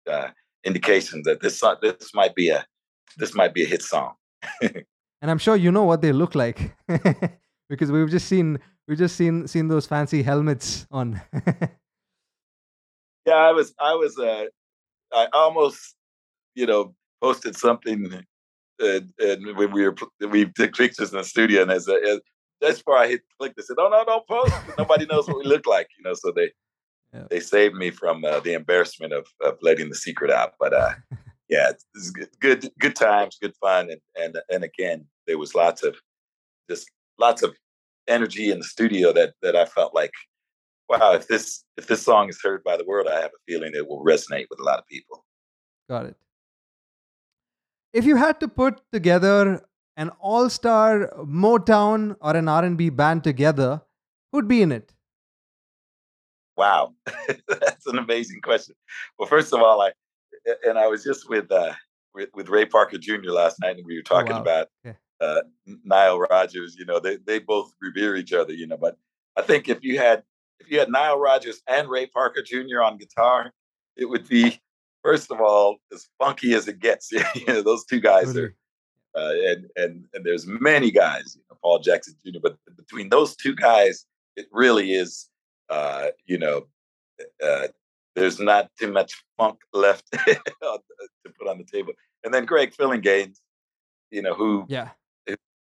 uh, indications that this song, this might be a this might be a hit song. and I'm sure you know what they look like because we've just seen we've just seen seen those fancy helmets on. yeah, I was I was uh, I almost you know posted something. Uh, and when we were we took pictures in the studio, and as, a, as that's where I hit click. They said, "Oh no, don't post. Nobody knows what we look like." You know, so they yeah. they saved me from uh, the embarrassment of of letting the secret out. But uh, yeah, it's good, good good times, good fun, and and and again, there was lots of just lots of energy in the studio that that I felt like, wow, if this if this song is heard by the world, I have a feeling it will resonate with a lot of people. Got it. If you had to put together an all-star Motown or an R&B band together, who'd be in it? Wow, that's an amazing question. Well, first of all, I and I was just with uh, with, with Ray Parker Jr. last night, and we were oh, talking oh, wow. about yeah. uh, Nile Rodgers. You know, they they both revere each other. You know, but I think if you had if you had Nile Rodgers and Ray Parker Jr. on guitar, it would be first of all as funky as it gets. you know, those two guys are uh, and and and there's many guys, you know, Paul Jackson Jr. But between those two guys, it really is, uh, you know, uh, there's not too much funk left to put on the table. And then Greg Phillinganes, you know, who yeah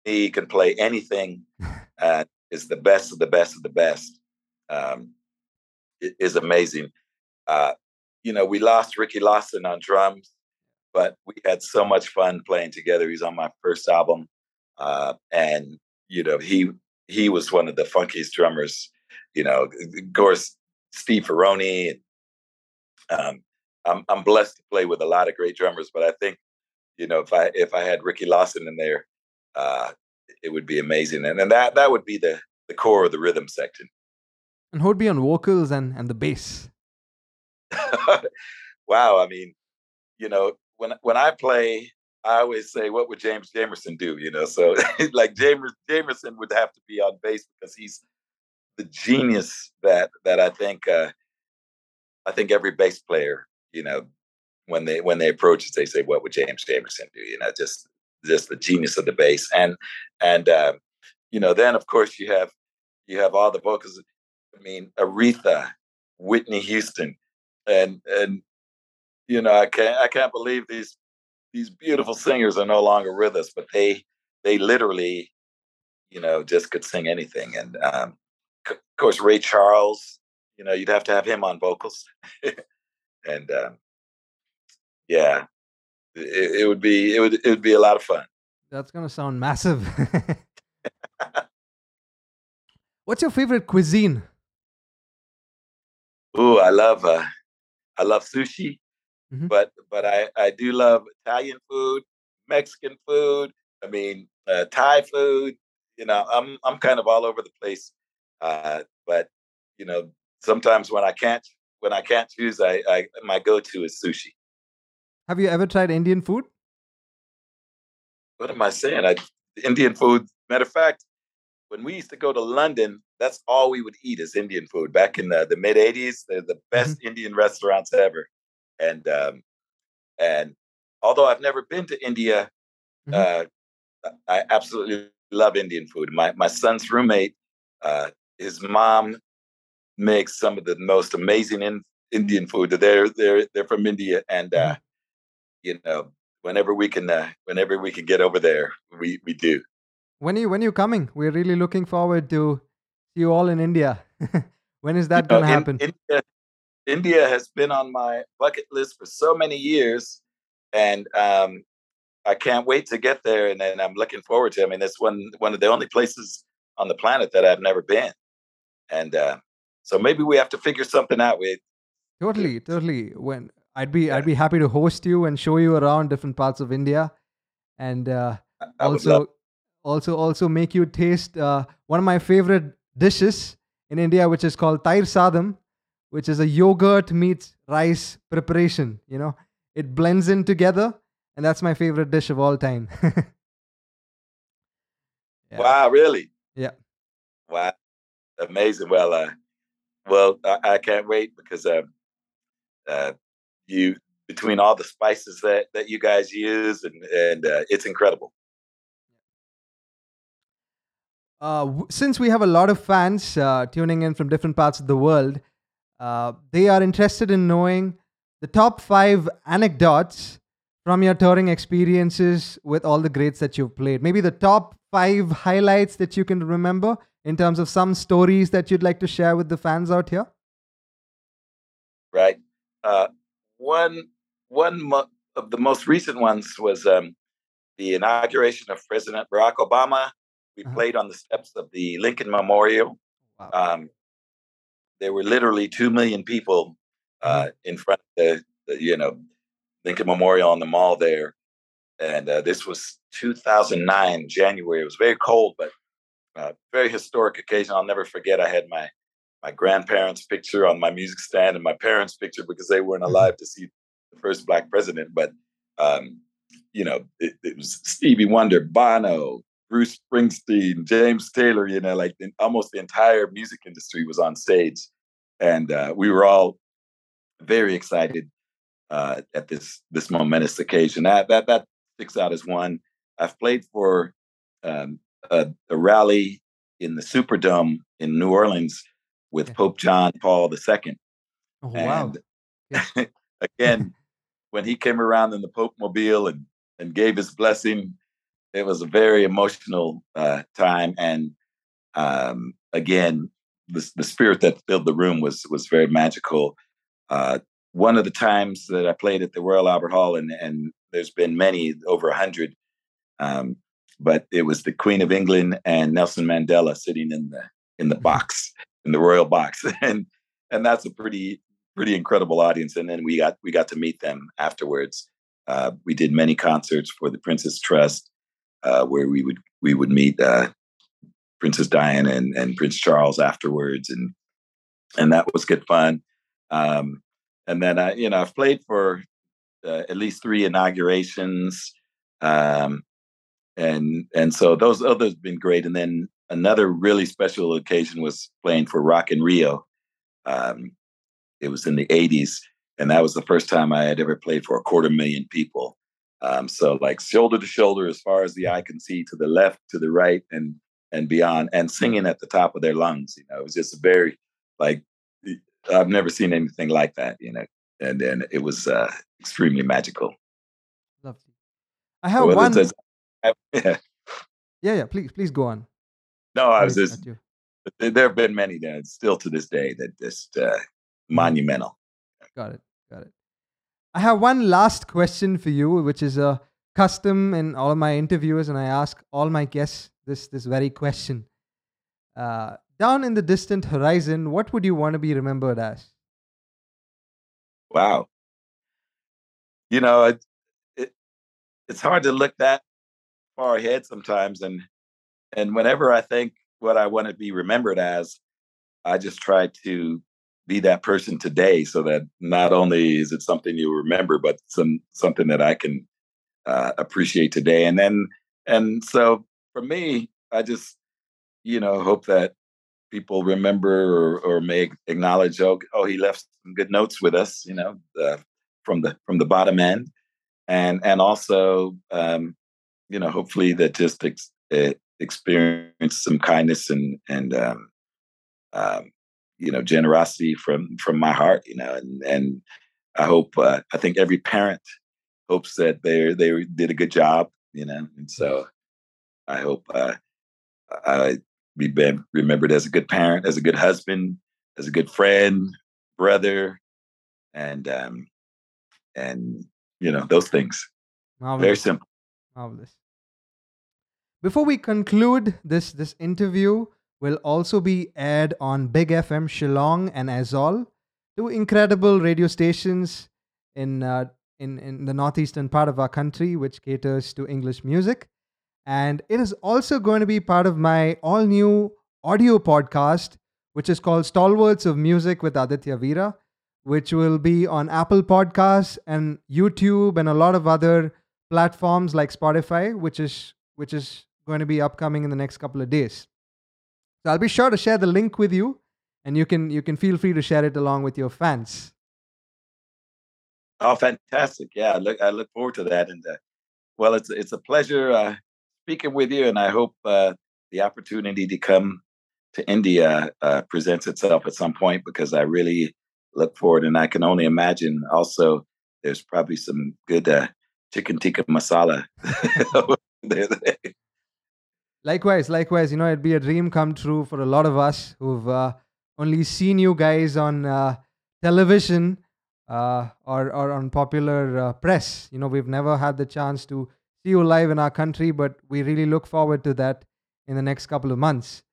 he can play anything, uh, is the best of the best of the best. Um, is amazing. Uh, you know, we lost Ricky Lawson on drums but we had so much fun playing together. He's on my first album, uh, and you know he he was one of the funkiest drummers. You know, of course, Steve Ferrone. Um, I'm I'm blessed to play with a lot of great drummers, but I think you know if I if I had Ricky Lawson in there, uh, it would be amazing, and and that that would be the the core of the rhythm section. And who'd be on vocals and and the bass? wow, I mean, you know, when when I play, I always say, "What would James Jamerson do?" You know, so like James Jamerson would have to be on bass because he's the genius that that I think uh, I think every bass player, you know, when they when they approach it, they say, "What would James Jamerson do?" You know, just just the genius of the bass, and and uh, you know, then of course you have you have all the vocals. I mean, Aretha, Whitney Houston, and and you know, I can't I can't believe these these beautiful singers are no longer with us, but they they literally, you know, just could sing anything. And um, c- of course, Ray Charles, you know, you'd have to have him on vocals, and um, yeah, it, it, would be it would it would be a lot of fun. That's gonna sound massive. What's your favorite cuisine? Ooh, I love uh, I love sushi, Mhm. but but I I do love Italian food, Mexican food. I mean, uh, Thai food. You know, I'm I'm kind of all over the place. Uh, but you know, sometimes when I can't when I can't choose, I, I my go-to is sushi. Have you ever tried Indian food? What am I saying? I Indian food. Matter of fact, when we used to go to London, that's all we would eat is Indian food. Back in the, the mid '80s, they're the best Indian restaurants ever. And um, and although I've never been to India, Mhm. uh, I absolutely love Indian food. My my son's roommate, uh, his mom makes some of the most amazing in, Indian food. They're they're they're from India, and uh, you know, whenever we can, uh, whenever we can get over there, we we do. When are you when are you coming? We're really looking forward to see you all in India. when is that You going to in- happen? India, India has been on my bucket list for so many years, and um, I can't wait to get there. And, and I'm looking forward to. it. I mean, it's one one of the only places on the planet that I've never been, and uh, so maybe we have to figure something out. We Totally, totally. When I'd be Yeah. I'd be happy to host you and show you around different parts of India, and uh, I would love. also also also make you taste uh, one of my favorite dishes in India, which is called tair sadam, which is a yogurt meets rice preparation. You know, it blends in together, and that's my favorite dish of all time. Yeah. Wow, really? Yeah. Wow, amazing. Well, uh, well, I, I can't wait because uh, uh, you between all the spices that that you guys use, and and uh, it's incredible. Uh, since we have a lot of fans uh, tuning in from different parts of the world, uh, they are interested in knowing the top five anecdotes from your touring experiences with all the greats that you've played. Maybe the top five highlights that you can remember in terms of some stories that you'd like to share with the fans out here. right? Uh, one one mo- of the most recent ones was um, the inauguration of President Barack Obama. We Uh-huh. played on the steps of the Lincoln Memorial. Wow. Um, there were literally two million people uh, in front of the, the you know Lincoln Memorial on the mall there, and uh, this was 2009 January. It was very cold, but uh, very historic occasion. I'll never forget. I had my my grandparents' picture on my music stand and my parents' picture because they weren't alive to see the first black president. But um, you know, it, it was Stevie Wonder, Bono, Bruce Springsteen, James Taylor. You know, like the, almost the entire music industry was on stage, and uh, we were all very excited uh, at this this momentous occasion. That that that sticks out as one. I've played for um, a, a rally in the Superdome in New Orleans with Yeah. Pope John Paul II. Oh, wow. And again, when he came around in the Pope Mobile and, and gave his blessing, it was a very emotional uh, time. And um, again, the, the spirit that filled the room was was very magical. Uh, one of the times that I played at the Royal Albert Hall, and, and there's been many, over a hundred, um, but it was the Queen of England and Nelson Mandela sitting in the in the box, in the royal box, and and that's a pretty pretty incredible audience. And then we got we got to meet them afterwards. Uh, we did many concerts for the Prince's Trust, uh, where we would we would meet uh, Princess Diana and, and Prince Charles afterwards, and and that was good fun. Um, and then I, you know, I've played for uh, at least three inaugurations, um, and and so those others been great. And then another really special occasion was playing for Rock in Rio. Um, it was in the '80s, and that was the first time I had ever played for a quarter million people. Um, so like shoulder to shoulder, as far as the eye can see, to the left, to the right, and and beyond, and singing at the top of their lungs. You know, it was just very like I've never seen anything like that. You know, and then it was uh, extremely magical. Lovely. I have Well, one. yeah. Yeah, yeah. Please, please go on. No, I was just there there have been many that still to this day that just uh, monumental. Got it. Got it. I have one last question for you, which is a custom in all of my interviews, and I ask all my guests this this very question. Uh, down in the distant horizon, what would you want to be remembered as? Wow. You know, it, it it's hard to look that far ahead sometimes, and and whenever I think what I want to be remembered as, I just try to be that person today, so that not only is it something you remember, but some something that I can uh, appreciate today. And then and so for me, I just you know hope that people remember or, or may acknowledge oh, oh he left some good notes with us you know uh, from the from the bottom end and and also um, you know hopefully that just ex- eh, experience some kindness and and um, um, you know generosity from from my heart you know and and i hope uh, i think every parent hopes that they they did a good job you know and so i hope uh, i be remembered as a good parent as a good husband as a good friend brother and um and you know those things Marvelous. very simple Marvelous. Before we conclude this this interview, will also be aired on Big FM Shillong and Aizawl, two incredible radio stations in, uh, in, in the northeastern part of our country, which caters to English music. And it is also going to be part of my all new audio podcast, which is called Stalwarts of Music with Aditya Veera, which will be on Apple Podcasts and YouTube and a lot of other platforms like Spotify, which is which is going to be upcoming in the next couple of days. So I'll be sure to share the link with you, and you can you can feel free to share it along with your fans. Oh, fantastic! Yeah, I look I look forward to that, and uh, well, it's it's a pleasure uh, speaking with you, and I hope uh, the opportunity to come to India uh, presents itself at some point because I really look forward, and I can only imagine. Also, there's probably some good uh, chicken tikka masala. Likewise, likewise. You know, it'd be a dream come true for a lot of us who've uh, only seen you guys on uh, television uh, or or on popular uh, press. You know, we've never had the chance to see you live in our country, but we really look forward to that in the next couple of months.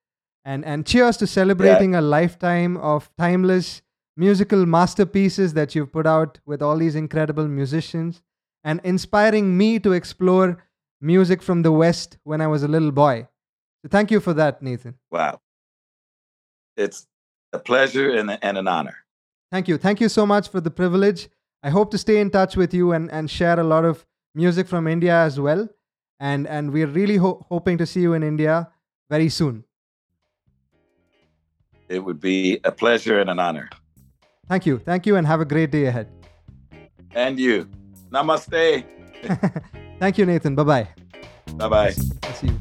And and cheers to celebrating yeah. a lifetime of timeless musical masterpieces that you've put out with all these incredible musicians and inspiring me to explore music from the West when I was a little boy. So thank you for that, Nathan. Wow. It's a pleasure and, and an honor. Thank you. Thank you so much for the privilege. I hope to stay in touch with you and, and share a lot of music from India as well. And, and we're really ho- hoping to see you in India very soon. It would be a pleasure and an honor. Thank you. Thank you, and have a great day ahead. And you. Namaste. Thank you, Nathan. Bye bye. Bye bye.